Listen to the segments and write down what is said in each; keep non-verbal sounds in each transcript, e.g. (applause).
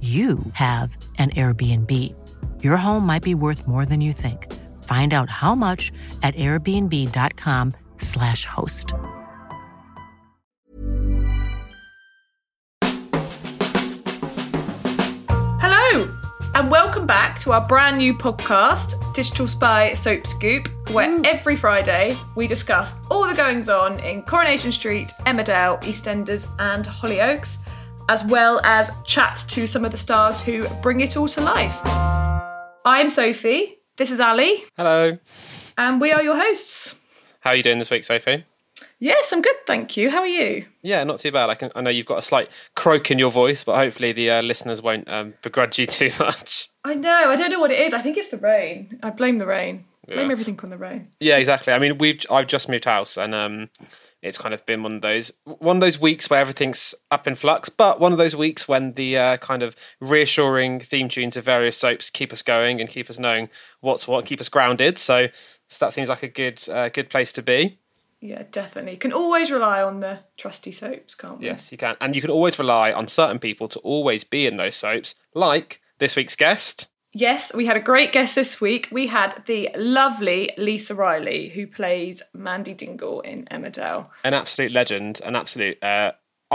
you have an Airbnb. Your home might be worth more than you think. Find out how much at airbnb.com/slash host. Hello, and welcome back to our brand new podcast, Digital Spy Soap Scoop, where every Friday we discuss all the goings on in Coronation Street, Emmerdale, EastEnders, and Hollyoaks, as well as chat to some of the stars who bring it all to life. I'm Sophie, this is Ali, Hello. and we are your hosts. How are you doing this week, Sophie? Yes, I'm good, thank you. How are you? Yeah, not too bad. I can. I know you've got a slight croak in your voice, but hopefully the uh, listeners won't um, begrudge you (laughs) too much. I know, I don't know what it is. I think it's the rain. I blame the rain. Blame Yeah. everything on the rain. Yeah, exactly. I mean, we've I've just moved house, and um, it's kind of been one of those one of those weeks where everything's up in flux, but one of those weeks when the uh, kind of reassuring theme tunes of various soaps keep us going and keep us knowing what's what, keep us grounded. So, so that seems like a good uh, good place to be. Yeah, definitely. Can always rely on the trusty soaps, can't we? Yes, you can, and you can always rely on certain people to always be in those soaps, like this week's guest. Yes, we had a great guest this week. We had the lovely Lisa Riley, who plays Mandy Dingle in Emmerdale. an absolute legend, an absolute uh,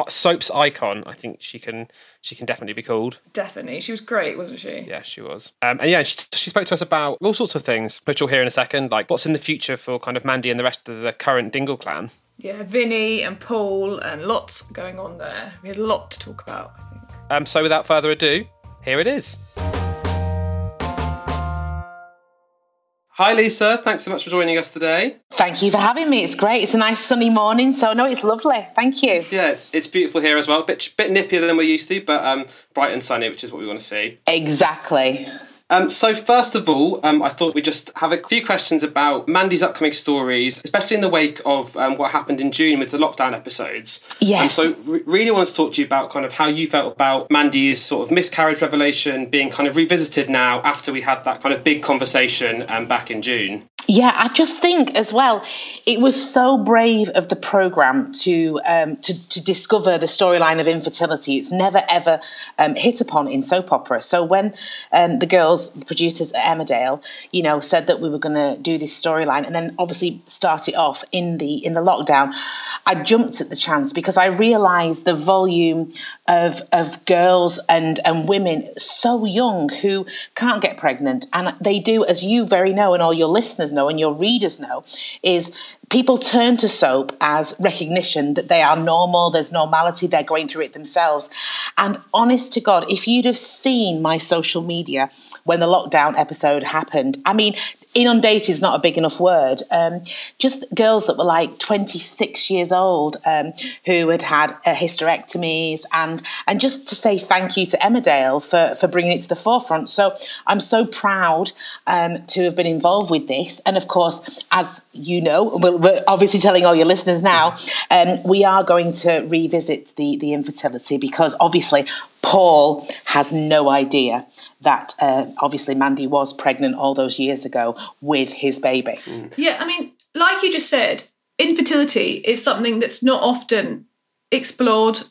soaps icon. I think she can she can definitely be called. Definitely. She was great, wasn't she? Yeah, she was. Um, and yeah, she, she spoke to us about all sorts of things, which you'll hear in a second, like what's in the future for kind of Mandy and the rest of the current Dingle clan. Yeah, Vinny and Paul, and lots going on there. We had a lot to talk about, I think. Um, so without further ado, here it is. Hi, Lisa. Thanks so much for joining us today. Thank you for having me. It's great. It's a nice sunny morning, so no, it's lovely. Thank you. Yeah, it's, it's beautiful here as well. Bit bit nippier than we're used to, but um, bright and sunny, which is what we want to see. Exactly. Um, so first of all, um, I thought we'd just have a few questions about Mandy's upcoming stories, especially in the wake of um, what happened in June with the lockdown episodes. Yes. Um, so re- really wanted to talk to you about kind of how you felt about Mandy's sort of miscarriage revelation being kind of revisited now after we had that kind of big conversation um, back in June. Yeah, I just think as well, it was so brave of the program to um, to, to discover the storyline of infertility. It's never ever um, hit upon in soap opera. So when um, the girls, the producers at Emmerdale, you know, said that we were going to do this storyline, and then obviously start it off in the in the lockdown, I jumped at the chance because I realised the volume of of girls and and women so young who can't get pregnant, and they do, as you very know, and all your listeners know, and your readers know, is people turn to soap as recognition that they are normal, there's normality, they're going through it themselves. And honest to God, if you'd have seen my social media when the lockdown episode happened, I mean, inundated is not a big enough word. Um, just girls that were like 26 years old um, who had had uh, hysterectomies, and and just to say thank you to Emmerdale for for bringing it to the forefront. So I'm so proud um, to have been involved with this, and of course, as you know, we're, obviously telling all your listeners now, um, we are going to revisit the the infertility because obviously Paul has no idea that uh, obviously Mandy was pregnant all those years ago with his baby. Yeah, I mean, like you just said, infertility is something that's not often explored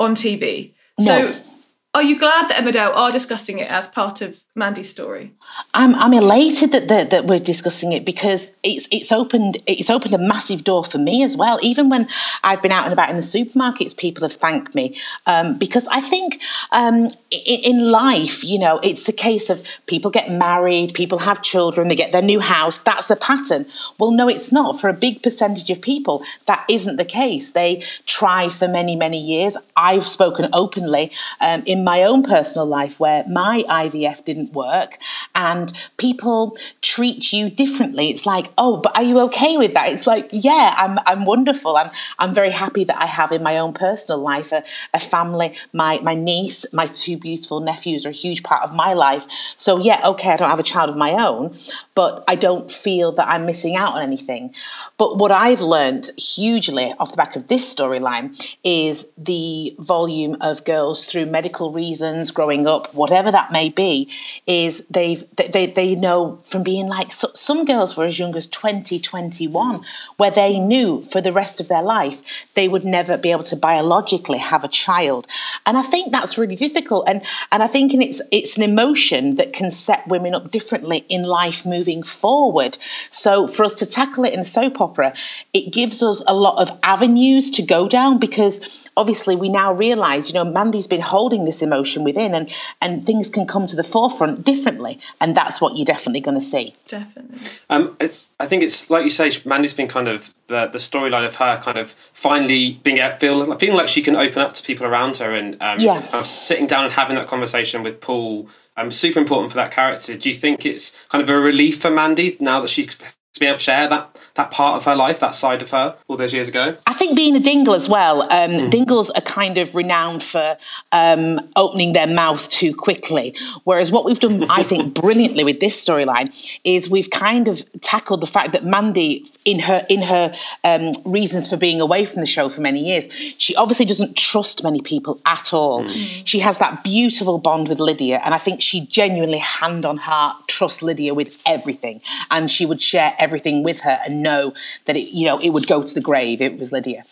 on TV. No. So are you glad that Emma Emmerdale are discussing it as part of Mandy's story? I'm, I'm elated that, that that we're discussing it because it's it's opened it's opened a massive door for me as well. Even when I've been out and about in the supermarkets, people have thanked me um, because I think um, in, in life, you know, it's the case of people get married, people have children, they get their new house. That's the pattern. Well, no, it's not. For a big percentage of people, that isn't the case. They try for many many years. I've spoken openly um, in my own personal life where my IVF didn't work and people treat you differently. It's like, oh, but are you okay with that? It's like, yeah, I'm, I'm wonderful. I'm, I'm very happy that I have in my own personal life a, a family. My, my niece, my two beautiful nephews are a huge part of my life. So, yeah, okay, I don't have a child of my own, but I don't feel that I'm missing out on anything. But what I've learned hugely off the back of this storyline is the volume of girls through medical reasons, growing up, whatever that may be, is they've they, they know from being like so, some girls were as young as 20, 21, where they knew for the rest of their life they would never be able to biologically have a child. And I think that's really difficult. And and I think it's it's an emotion that can set women up differently in life moving forward. So for us to tackle it in soap opera, it gives us a lot of avenues to go down because obviously we now realize you know mandy's been holding this emotion within and and things can come to the forefront differently. And that's what you're definitely going to see. Definitely. Um, it's i think it's like you say mandy's been kind of the, the storyline of her kind of finally being feel feeling like she can open up to people around her and um, yeah. sitting down and having that conversation with paul um, super important for that character. Do you think it's kind of a relief for mandy now that she's to be able to share that that part of her life, that side of her, all those years ago? I think being a dingle as well, um, mm. dingles are kind of renowned for um, opening their mouth too quickly. Whereas what we've done, I think, (laughs) brilliantly with this storyline is we've kind of tackled the fact that Mandy, in her in her um, reasons for being away from the show for many years, she obviously doesn't trust many people at all. Mm. She has that beautiful bond with Lydia, and I think she genuinely, hand on heart, trusts Lydia with everything, and she would share everything with her and know that it, you know, it would go to the grave. It was Lydia.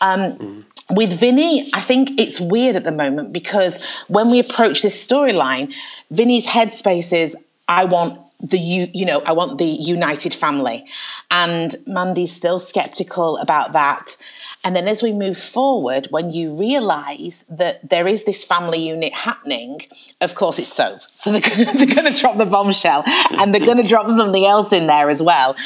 Um, mm. With Vinny, I think it's weird at the moment because when we approach this storyline, Vinny's headspace is, I want the you you know I want the united family, and Mandy's still skeptical about that. And then as we move forward, when you realise that there is this family unit happening, of course it's so. (laughs) So they're going to drop the bombshell and they're going to drop something else in there as well.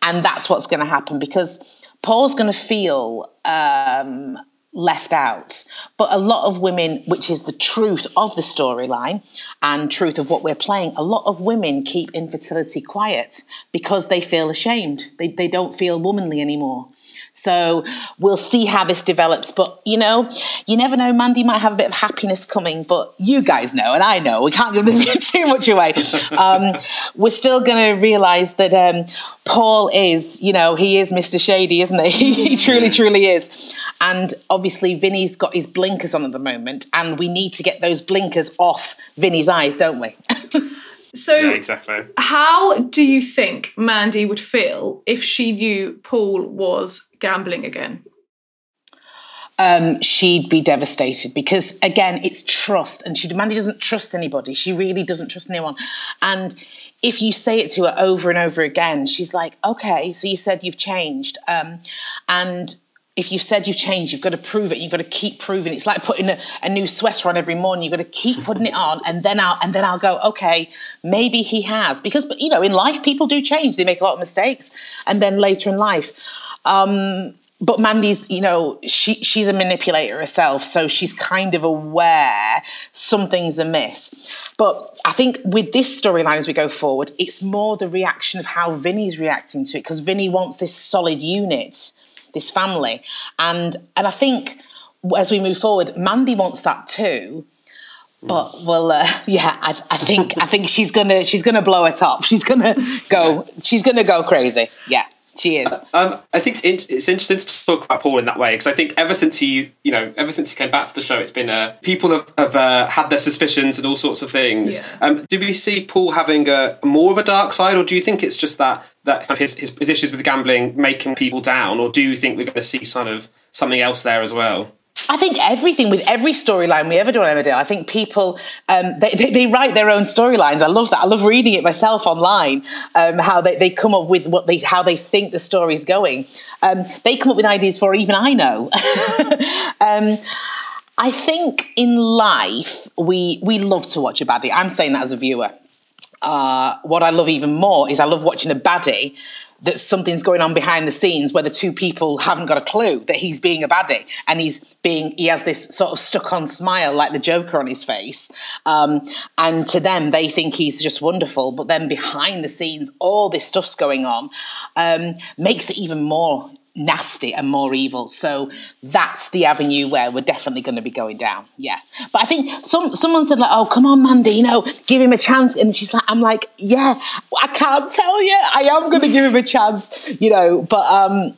And that's what's going to happen because Paul's going to feel um, left out. But a lot of women, which is the truth of the storyline and truth of what we're playing, a lot of women keep infertility quiet because they feel ashamed. They, they don't feel womanly anymore. So we'll see how this develops. But you know, you never know. Mandy might have a bit of happiness coming, but you guys know, and I know, we can't give (laughs) them too much away. Um, we're still going to realize that um, Paul is, you know, he is Mr. Shady, isn't he? (laughs) he truly, truly is. And obviously, Vinny's got his blinkers on at the moment, and we need to get those blinkers off Vinny's eyes, don't we? (laughs) So, yeah, exactly. How do you think Mandy would feel if she knew Paul was gambling again? Um, she'd be devastated because, again, it's trust, and she Mandy doesn't trust anybody. She really doesn't trust anyone, and if you say it to her over and over again, she's like, "Okay, so you said you've changed," um, and if you've said you've changed, you've got to prove it. You've got to keep proving. It's like putting a, a, new sweater on every morning. You've got to keep putting it on, and then I'll and then I'll go. Okay, maybe he has because you know in life people do change. They make a lot of mistakes, and then later in life. Um, but Mandy's, you know, she she's a manipulator herself, so she's kind of aware something's amiss. But I think with this storyline as we go forward, it's more the reaction of how Vinny's reacting to it because Vinny wants this solid unit this family. And and I think as we move forward, Mandy wants that too. But well, uh, (laughs) yeah, I, I think I think she's gonna she's gonna blow it up. (laughs) She's gonna go. She's gonna go crazy. Yeah. She is. Uh, um, I think it's, in, it's interesting to talk about Paul in that way because I think ever since he, you know, ever since he came back to the show, it's been uh, people have, have uh, had their suspicions and all sorts of things. Yeah. Um, do we see Paul having a more of a dark side, or do you think it's just that that kind his, his, his issues with gambling making people down, or do you think we're going to see sort of something else there as well? I think everything with every storyline we ever do on Emmerdale, I think people um, they, they, they, write their own storylines. I love that. I love reading it myself online. Um, how they, they come up with what they how they think the story's going. Um, they come up with ideas for even I know. (laughs) Um, I think in life we we love to watch a baddie. I'm saying that as a viewer. Uh, what I love even more is I love watching a baddie that something's going on behind the scenes where the two people haven't got a clue that he's being a baddie and he's being he has this sort of stuck on smile like the joker on his face. Um, and to them they think he's just wonderful. But then behind the scenes all this stuff's going on um, makes it even more nasty and more evil. So that's the avenue where we're definitely going to be going down. Yeah. But I think some someone said like, "Oh, come on, Mandy, you know, give him a chance." And she's like, "I'm like, yeah, I can't tell you. I am going to give him a chance, you know." But um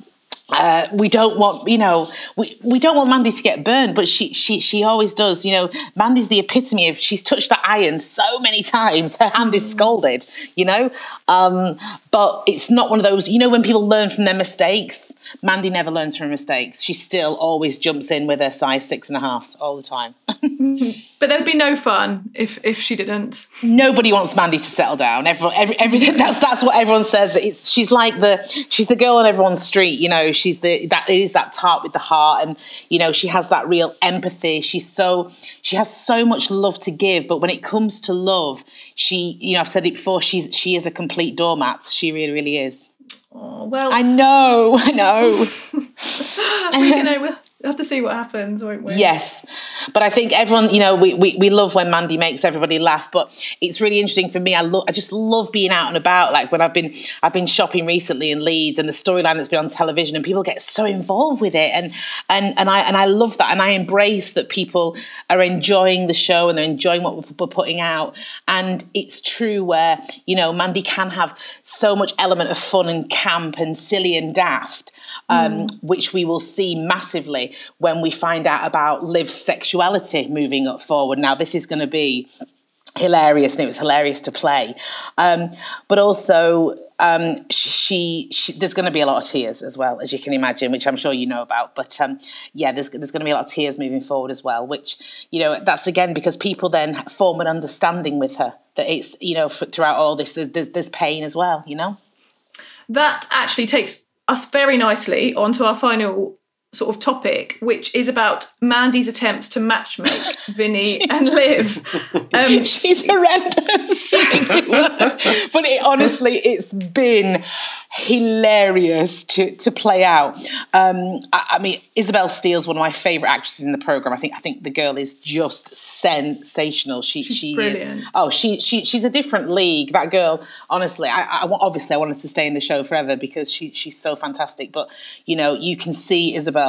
uh, we don't want, you know, we, we don't want Mandy to get burned, but she she she always does. You know, Mandy's the epitome of she's touched the iron so many times, her hand is scalded. You know, um, but it's not one of those. You know, when people learn from their mistakes, Mandy never learns from mistakes. She still always jumps in with her size six and a half all the time. (laughs) but there'd be no fun if if she didn't. Nobody wants Mandy to settle down. Everyone, every, everything. (laughs) That's that's what everyone says. It's she's like the she's the girl on everyone's street. You know she's the that is that tart with the heart and you know she has that real empathy. She's so she has so much love to give but when it comes to love she you know i've said it before she's she is a complete doormat. She really really is. Oh well i know i know. (laughs) You know have to see what happens, won't we? Yes. But I think everyone, you know, we, we, we love when Mandy makes everybody laugh. But it's really interesting for me. I love I just love being out and about. Like when I've been I've been shopping recently in Leeds and the storyline that's been on television and people get so involved with it. And and and I and I love that. And I embrace that people are enjoying the show and they're enjoying what we're putting out. And it's true where, you know, Mandy can have so much element of fun and camp and silly and daft um, mm. which we will see massively when we find out about Liv's sexuality moving up forward. Now, this is going to be hilarious and it was hilarious to play um, but also um, she, she, there's going to be a lot of tears as well as you can imagine which i'm sure you know about but um, yeah there's, there's going to be a lot of tears moving forward as well which you know that's again because people then form an understanding with her that it's you know throughout all this there's, there's pain as well you know that actually takes us very nicely onto our final sort of topic, which is about Mandy's attempts to matchmake (laughs) Vinny and Liv. Um, (laughs) She's horrendous. (laughs) but it, honestly, it's been hilarious to to play out. Um, I, I, mean, Isobel Steele's one of my favourite actresses in the program. I think I think the girl is just sensational. She she's she brilliant. is. Oh, she she she's a different league. That girl, honestly, I, I obviously I wanted to stay in the show forever because she she's so fantastic. But you know, you can see Isobel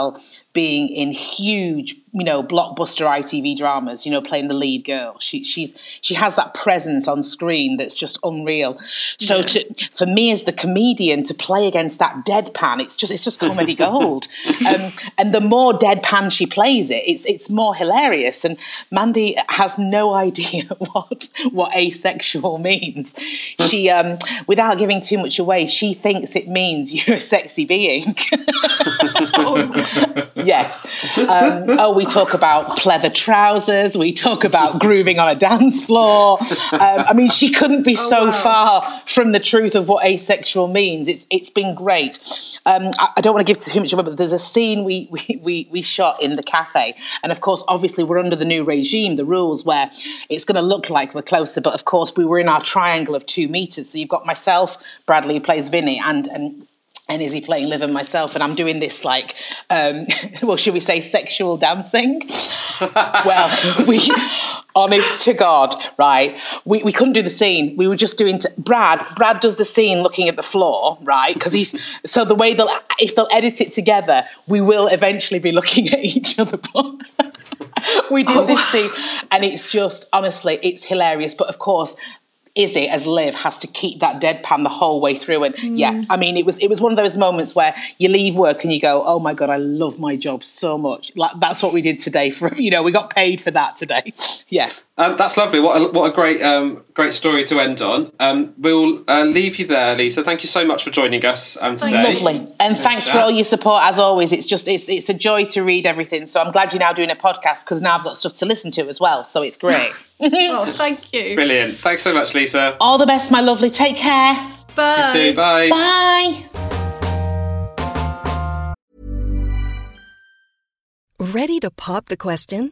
being in huge you know blockbuster ITV dramas, you know, playing the lead girl. She she's she has that presence on screen that's just unreal. So yeah. to for me as the comedian to play against that deadpan, it's just it's just comedy (laughs) gold. Um, and the more deadpan she plays it, it's it's more hilarious. And Mandy has no idea (laughs) what what asexual means. She um, without giving too much away, she thinks it means you're a sexy being. (laughs) yes. Um, oh, we talk about pleather trousers. We talk about grooving on a dance floor. Um, I mean, she couldn't be oh, so wow. far from the truth of what asexual means. It's it's been great. Um, I, I, don't want to give too much away, but there's a scene we, (laughs) we we we shot in the cafe, and of course, obviously, we're under the new regime, the rules where it's going to look like we're closer, but of course, we were in our triangle of two meters. So you've got myself, Bradley, who plays Vinny, and and and Izzy playing Liv and myself? And i'm doing this like um, (laughs) well should we say sexual dancing? (laughs) Well we honest to god right we, we couldn't do the scene. We were just doing t- brad brad does the scene looking at the floor right because he's so the way they'll if they'll edit it together we will eventually be looking (laughs) at each other. We did oh. this scene and it's just honestly it's hilarious. But of course Izzy as Liv has to keep that deadpan the whole way through. And mm. yeah, I mean, it was it was one of those moments where you leave work and you go, "Oh my god, I love my job so much." Like that's what we did today. For (laughs) you know, we got paid for that today. (laughs) yeah. Um, that's lovely. What a, what a great um, great story to end on. Um, we'll uh, leave you there, Lisa. Thank you so much for joining us um, today. Lovely, and thanks for all your support as always. It's just it's it's a joy to read everything. So I'm glad you're now doing a podcast because now I've got stuff to listen to as well. So it's great. (laughs) oh, thank you. Brilliant. Thanks so much, Lisa. All the best, my lovely. Take care. Bye. You too. Bye. Bye. Ready to pop the question?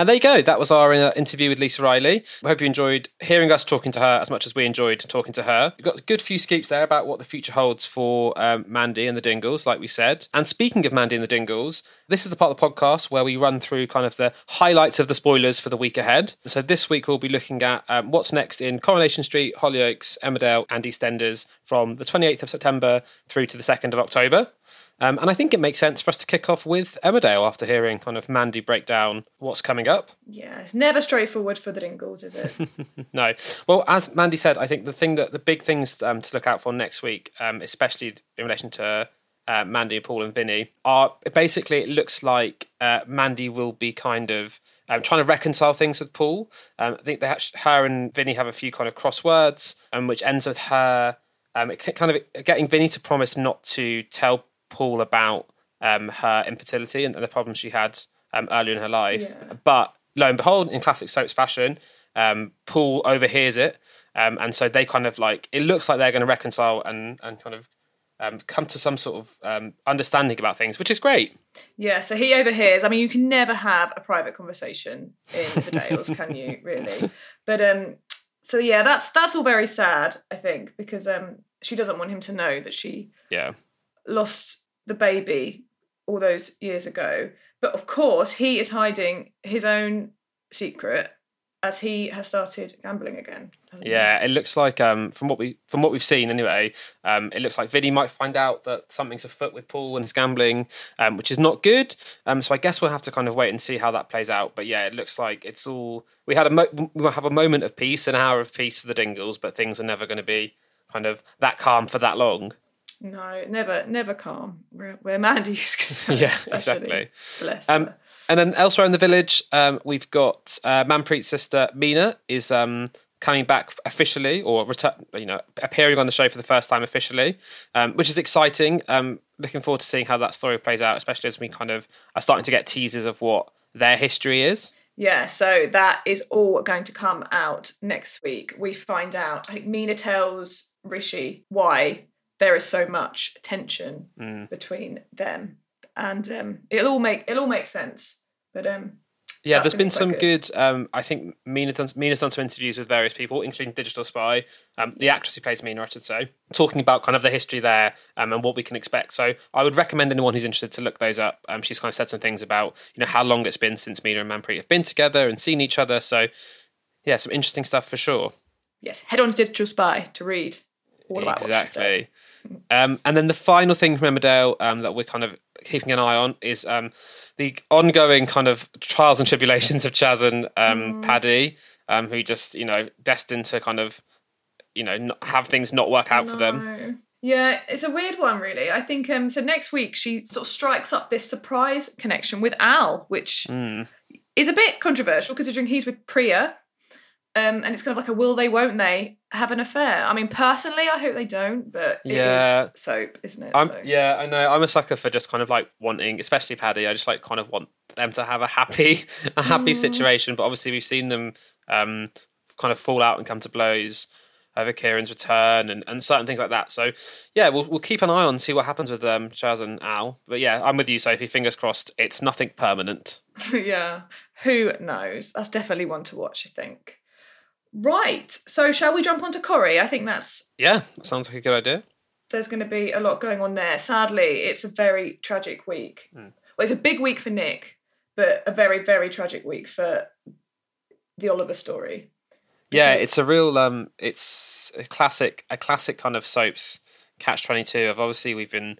And there you go. That was our uh, interview with Lisa Riley. We hope you enjoyed hearing us talking to her as much as we enjoyed talking to her. We've got a good few scoops there about what the future holds for um, Mandy and the Dingles, like we said. And speaking of Mandy and the Dingles, this is the part of the podcast where we run through kind of the highlights of the spoilers for the week ahead. So this week we'll be looking at um, what's next in Coronation Street, Hollyoaks, Emmerdale, and EastEnders from the 28th of September through to the 2nd of October. Um, and I think it makes sense for us to kick off with Emmerdale after hearing kind of Mandy break down what's coming up. Yeah, it's never straightforward for the Dingles, is it? (laughs) no. Well, as Mandy said, I think the thing that the big things um, to look out for next week, um, especially in relation to uh, Mandy, Paul, and Vinny, are basically it looks like uh, Mandy will be kind of. Um, trying to reconcile things with Paul. Um, I think they actually, her and Vinny have a few kind of crosswords, um, which ends with her um, kind of getting Vinny to promise not to tell Paul about um, her infertility and, the problems she had um, earlier in her life. Yeah. But lo and behold, in classic soaps fashion, um, Paul overhears it, um, and so they kind of like it looks like they're going to reconcile and and kind of um, come to some sort of um, understanding about things, which is great. Yeah, so he overhears. I mean, you can never have a private conversation in the Dales, can you? (laughs) Really? But um, so yeah, that's that's all very sad. I think because um, she doesn't want him to know that she Yeah, lost the baby all those years ago. But of course, he is hiding his own secret as he has started gambling again. hasn't he? yeah. It looks like um, from what we from what we've seen anyway, um, it looks like Vinny might find out that something's afoot with Paul and his gambling, um, which is not good. Um, so I guess we'll have to kind of wait and see how that plays out. But yeah, it looks like it's all we had a mo- we have a moment of peace, an hour of peace for the Dingles, but things are never going to be kind of that calm for that long. No, never, never calm. Where, where Mandy is (laughs) concerned. Yeah, especially. exactly. Bless Um, her. and then elsewhere in the village, um, we've got uh, Manpreet's sister Meena is um, coming back officially, or return, you know, appearing on the show for the first time officially, um, which is exciting. Um, looking forward to seeing how that story plays out, especially as we kind of are starting to get teasers of what their history is. Yeah, so that is all going to come out next week. We find out. I think Meena tells Rishi why there is so much tension Mm. between them, and um, it'll all make it'll all make sense. But um, Yeah, there's been some quite good. Um, I think Meena done, Meena's done some interviews with various people, including Digital Spy, um, the actress who plays Meena, I should say, talking about kind of the history there um, and what we can expect. So I would recommend anyone who's interested to look those up. Um, she's kind of said some things about you know how long it's been since Mina and Manpreet have been together and seen each other. So yeah, some interesting stuff for sure. yes, head on to Digital Spy to read all about what she said. exactly. Um, and then the final thing from Emmerdale um, that we're kind of keeping an eye on is um, the ongoing kind of trials and tribulations of Chas and um, Paddy, um, who just you know destined to kind of you know have things not work out for them. Yeah, it's a weird one, really. I think um, so. Next week, she sort of strikes up this surprise connection with Al, which Hmm. is a bit controversial considering he's with Priya, um, and it's kind of like a will they, won't they have an affair? I mean, personally, I hope they don't, but it is Yeah. soap, isn't it? So- yeah, I know. I'm a sucker for just kind of like wanting, especially Paddy. I just like kind of want them to have a happy, (laughs) a happy situation. But obviously, we've seen them um, kind of fall out and come to blows over Kieran's return and, and certain things like that. So yeah, we'll we'll keep an eye on see what happens with um, Chas and Al. But yeah, I'm with you, Sophie. Fingers crossed. It's nothing permanent. (laughs) yeah. Who knows? That's definitely one to watch. I think. Right. So, shall we jump onto Corrie? I think that's Yeah, that sounds like a good idea. there's going to be a lot going on there. Sadly, it's a very tragic week. Hmm. Well, it's a big week for Nick, but a very, very tragic week for the Oliver story. Yeah, it's a real um it's a classic a classic kind of soaps catch 22 of obviously we've been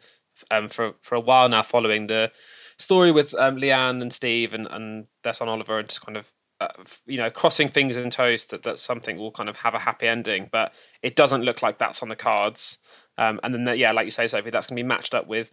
um for for a while now following the story with um Leanne and Steve and and their son Oliver and just kind of uh, you know crossing fingers and toes that that something will kind of have a happy ending but it doesn't look like that's on the cards um, and then, the, yeah, like you say, Sophie, that's going to be matched up with,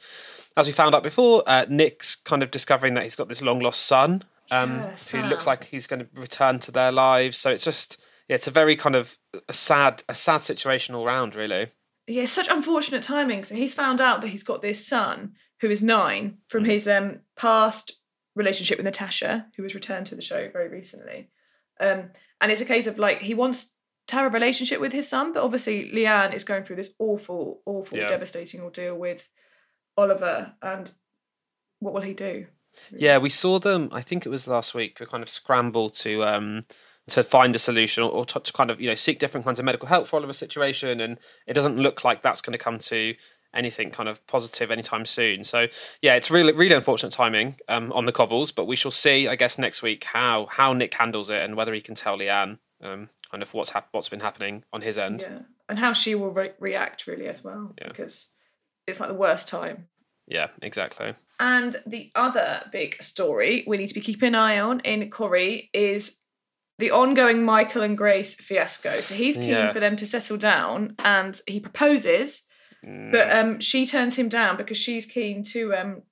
as we found out before, uh, Nick's kind of discovering that he's got this long lost son, um, Yeah, who looks like he's going to return to their lives. So it's just, yeah, it's a very kind of a sad, a sad situation all round, really. Yeah, such unfortunate timing. So he's found out that he's got this son who is nine from Hmm. his um, past relationship with Natasha, who was returned to the show very recently. Um, and it's a case of like he wants to have a relationship with his son, but obviously Leanne is going through this awful, awful, Yeah. devastating ordeal with Oliver. And what will he do? Yeah, we saw them. I think it was last week. We kind of scramble to um to find a solution or, or to, to kind of you know seek different kinds of medical help for Oliver's situation, and it doesn't look like that's going to come to anything kind of positive anytime soon. So yeah, it's really really unfortunate timing um, on the cobbles, but we shall see. I guess next week how how Nick handles it and whether he can tell Leanne um, kind of what's hap- what's been happening on his end. Yeah. And how she will re- react really as well, Yeah. because it's like the worst time. Yeah, exactly. And the other big story we need to be keeping an eye on in Corrie is the ongoing Michael and Grace fiasco. So he's keen Yeah. for them to settle down and he proposes, Mm. but um, she turns him down because she's keen to um,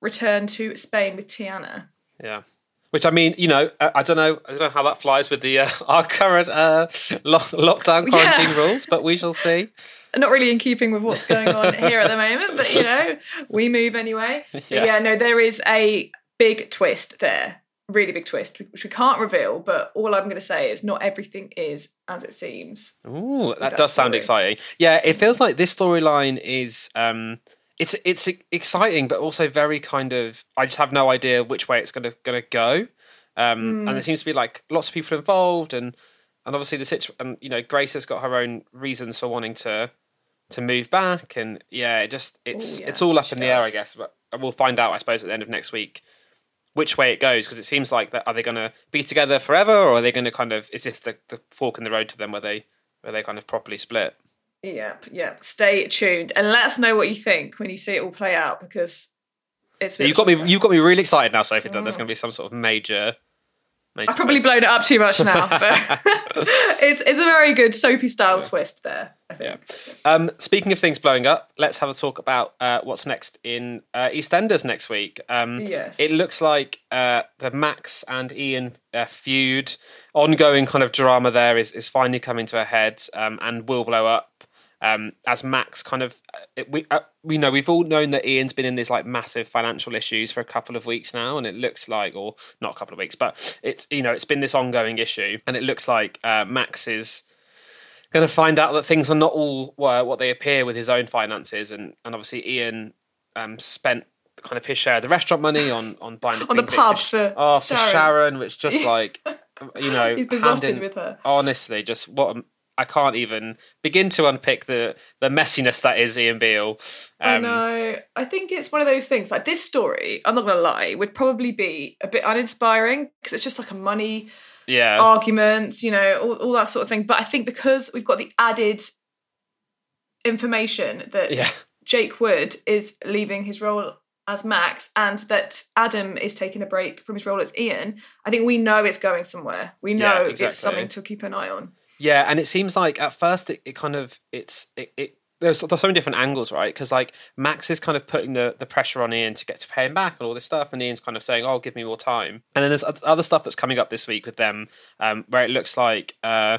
return to Spain with Tiana. Yeah. Which I mean, you know, I, I don't know, I don't know how that flies with the uh, (laughs) our current uh, lo- lockdown Yeah. quarantine rules, but we shall see. (laughs) Not really in keeping with what's going on here at the moment, but you (laughs) know, we move anyway. Yeah. yeah, no, there is a big twist there. Really big twist, which we can't reveal, but all I'm going to say is not everything is as it seems. Ooh, that, that does sound exciting. Yeah, it feels like this storyline is um it's it's exciting but also very kind of I just have no idea which way it's going to going to go. Um and there seems to be like lots of people involved and and obviously the situation. and you know Grace has got her own reasons for wanting to to move back and yeah, it just it's yeah, it's all up in the air. I guess, but we'll find out I suppose at the end of next week which way it goes because it seems like that are they going to be together forever or are they going to kind of is this the, the fork in the road to them where they where they kind of properly split Yep, yep. Stay tuned and let us know what you think when you see it all play out because it's. bit you've got me you've got me really excited now sophie that there's mm. going to be some sort of major, major I've probably twist. blown it up too much now, but (laughs) (laughs) it's it's a very good soapy style twist there. I think. um speaking of things blowing up let's have a talk about uh, what's next in uh, eastenders next week um Yes. it looks like uh the max and ian uh, feud ongoing kind of drama there is is finally coming to a head um and will blow up um, as Max kind of uh, it, we uh, we know we've all known that Ian's been in these like massive financial issues for a couple of weeks now, and it looks like, or not a couple of weeks, but it's you know it's been this ongoing issue, and it looks like uh, Max is going to find out that things are not all uh, what they appear with his own finances, and and obviously Ian um, spent kind of his share of the restaurant money on on (laughs) buying On the pub sh- for oh for Sharon. Sharon, which just (laughs) like you know He's besotted hand in- with her. honestly, just what a- I can't even begin to unpick the the messiness that is Ian Beale. I Um, know. I think it's one of those things. Like this story, I'm not gonna lie, would probably be a bit uninspiring because it's just like a money Yeah, argument, you know, all, all that sort of thing. But I think because we've got the added information that Yeah. Jake Wood is leaving his role as Max and that Adam is taking a break from his role as Ian, I think we know it's going somewhere. We Yeah, know exactly. it's something to keep an eye on. Yeah, and it seems like at first it, it kind of it's it, it there's, there's so many different angles, right? Because like Max is kind of putting the, the pressure on Ian to get to pay him back and all this stuff, and Ian's kind of saying, "Oh, give me more time." And then there's other stuff that's coming up this week with them, um, where it looks like uh,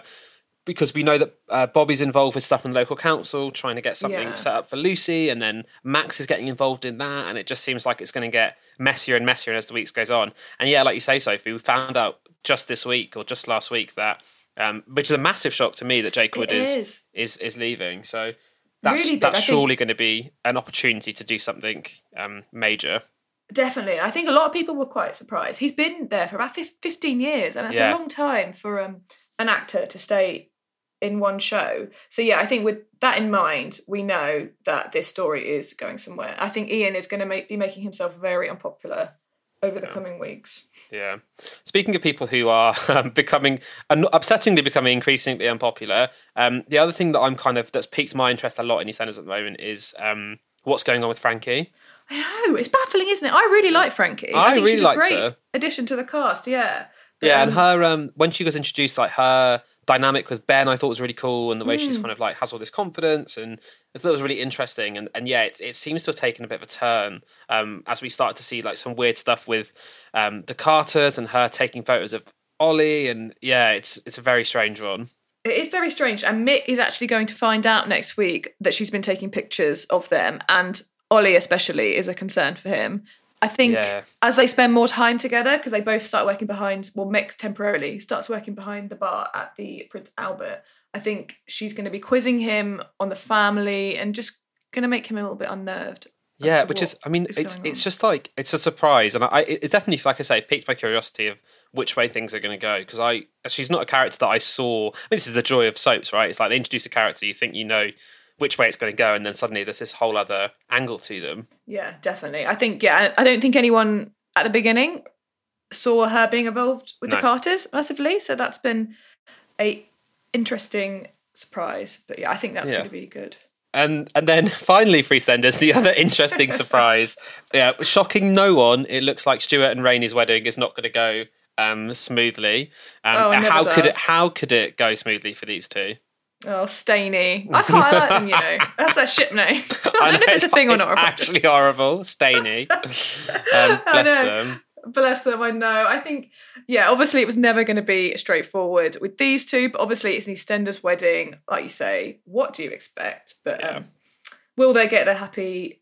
because we know that uh, Bobby's involved with stuff in the local council, trying to get something Yeah. set up for Lucy, and then Max is getting involved in that, and it just seems like it's going to get messier and messier as the weeks goes on. And yeah, like you say, Sophie, we found out just this week or just last week that. Um, which is a massive shock to me that Jake Wood is, is. is is leaving. So that's Really that's surely going to be an opportunity to do something um, major. Definitely. I think a lot of people were quite surprised. He's been there for about fif- 15 years, and it's Yeah. a long time for um, an actor to stay in one show. So, yeah, I think with that in mind, we know that this story is going somewhere. I think Ian is going to make, be making himself very unpopular over the coming weeks. Yeah. Speaking of people who are um, becoming uh, upsettingly becoming increasingly unpopular, um, the other thing that I'm kind of that's piqued my interest a lot in EastEnders at the moment is um, what's going on with Frankie. I know, it's baffling, isn't it? I really like Frankie. I think really she's a great her. addition to the cast, yeah. But, Yeah, and um, her um, when she was introduced, like her dynamic with Ben, I thought was really cool, and the way Hmm. she's kind of like has all this confidence, and I thought it was really interesting. And, and yeah, it, it seems to have taken a bit of a turn um, as we start to see like some weird stuff with um, the Carters and her taking photos of Ollie, and yeah, it's it's a very strange one. It is very strange. And Mick is actually going to find out next week that she's been taking pictures of them. And Ollie, especially, is a concern for him. I think Yeah. as they spend more time together, because they both start working behind, well, Mick temporarily starts working behind the bar at the Prince Albert. I think she's going to be quizzing him on the family and just going to make him a little bit unnerved. Yeah, which is, I mean, is it's it's just like it's a surprise, and I it's definitely like I say, piqued my curiosity of which way things are going to go because I she's not a character that I saw. I mean, this is the joy of soaps, right? It's like they introduce a character, you think you know which way it's going to go, and then suddenly there's this whole other angle to them. Yeah, definitely. I think, yeah, I don't think anyone at the beginning saw her being involved with No. the Carters massively. So that's been a interesting surprise. But yeah, I think that's Yeah. going to be good. And and then (laughs) finally, Freestanders, the other interesting (laughs) surprise. Yeah, shocking no one. It looks like Stuart and Rainie's wedding is not going to go um, smoothly. Um, Oh, how could it? How could it go smoothly for these two? Oh, Stainy. I (laughs) quite like them, you know. That's their ship name. (laughs) I don't know if it's a thing or it's not. actually horrible. Stainy. (laughs) um, bless them. Bless them, I know. I think, yeah, obviously it was never going to be straightforward with these two, but obviously it's an EastEnders wedding. Like you say, what do you expect? But Yeah. um, will they get their happy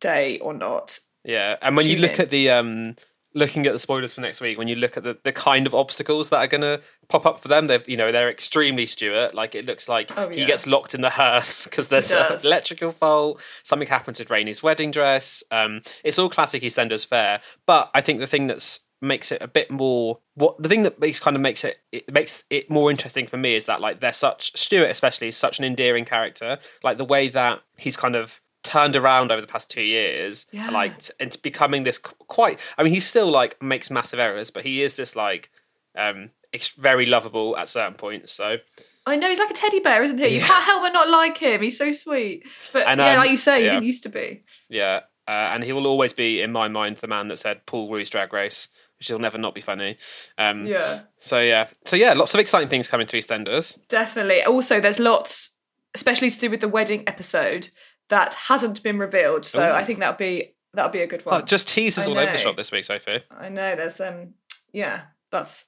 day or not? Yeah, and when you look in. at the um, looking at the spoilers for next week, when you look at the, the kind of obstacles that are going to pop up for them, they're you know they're extremely Stuart. Like it looks like Oh, he yeah. gets locked in the hearse (laughs) because there's an electrical fault. Something happens with Rainie's wedding dress. Um, it's all classic EastEnders fare. But I think the thing that's makes it a bit more what the thing that makes kind of makes it it makes it more interesting for me is that like they're such Stuart especially is such an endearing character like the way that he's kind of turned around over the past two years Yeah. like t- and becoming this quite i mean he still like makes massive errors but he is this like um very lovable at certain points so I know he's like a teddy bear, isn't he? You can't help but not like him. He's so sweet. But And, yeah, um, like you say, yeah. he used to be. yeah uh, and he will always be in my mind the man that said paul Rue's drag race which will never not be funny um Yeah, so yeah so yeah lots of exciting things coming to eastenders definitely. Also, there's lots, especially to do with the wedding episode, that hasn't been revealed. So Ooh. I think that'll be that'll be a good one. oh, just teasers all over the shop this week sophie I know there's um yeah, that's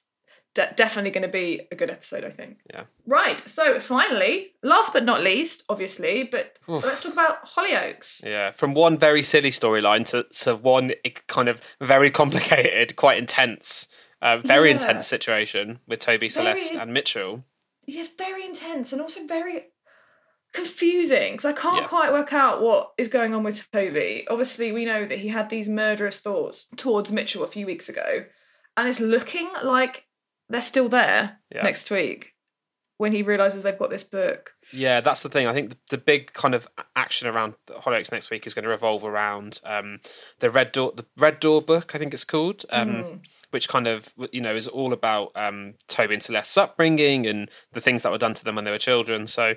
de- definitely going to be a good episode, I think. Yeah. Right. So finally, last but not least, obviously, but let's talk about Hollyoaks. Yeah, from one very silly storyline to, to one kind of very complicated, quite intense, uh, very Yeah. intense situation with Toby, Celeste, and Mitchell. Yes, very intense and also very confusing because I can't Yeah. quite work out what is going on with Toby. Obviously, we know that he had these murderous thoughts towards Mitchell a few weeks ago, and it's looking like they're still there Yeah. next week when he realizes they've got this book. Yeah, that's the thing. I think the, the big kind of action around Hollyoaks next week is going to revolve around um, the Red Door, the Red Door book, I think it's called, um, which kind of you know is all about um, Toby and Celeste's upbringing and the things that were done to them when they were children. So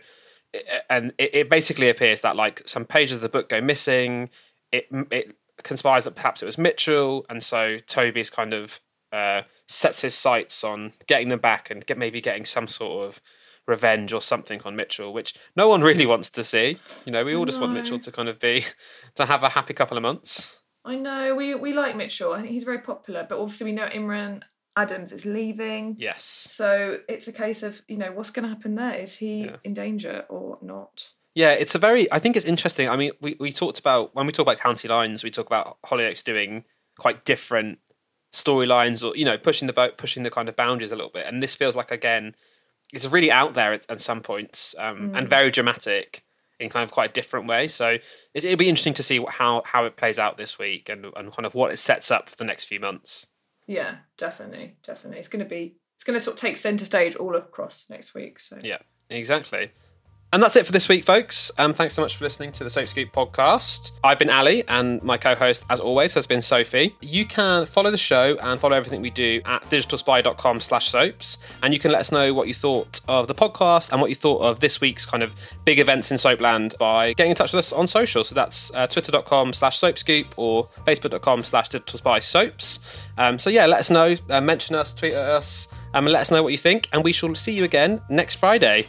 and it, it basically appears that like some pages of the book go missing. It it conspires that perhaps it was Mitchell, and so Toby's kind of uh, sets his sights on getting them back and get maybe getting some sort of revenge or something on Mitchell, which no one really wants to see. You know, we all just want Mitchell to kind of be (laughs) to have a happy couple of months. I know we we like Mitchell. I think he's very popular, but obviously we know Imran Adams is leaving. Yes. So it's a case of you know what's going to happen there. Is he Yeah. in danger or not? Yeah, it's a very. I think it's interesting. I mean, we, we talked about when we talk about county lines, we talk about Hollyoaks doing quite different storylines, or you know, pushing the boat, pushing the kind of boundaries a little bit. And this feels like again, it's really out there at, at some points um, and very dramatic in kind of quite a different way. So it, it'll be interesting to see what, how how it plays out this week and and kind of what it sets up for the next few months. Yeah, definitely, definitely. It's going to be it's going to sort of take centre stage all across next week. So Yeah, exactly. And that's it for this week, folks. Um, thanks so much for listening to the Soap Scoop podcast. I've been Ali, and my co-host, as always, has been Sophie. You can follow the show and follow everything we do at digitalspy.com slash soaps. And you can let us know what you thought of the podcast and what you thought of this week's kind of big events in Soapland by getting in touch with us on social. So that's uh, twitter.com slash soapscoop or facebook.com slash digitalspy Um, so yeah, let us know, uh, mention us, tweet at us, um, and let us know what you think. And we shall see you again next Friday.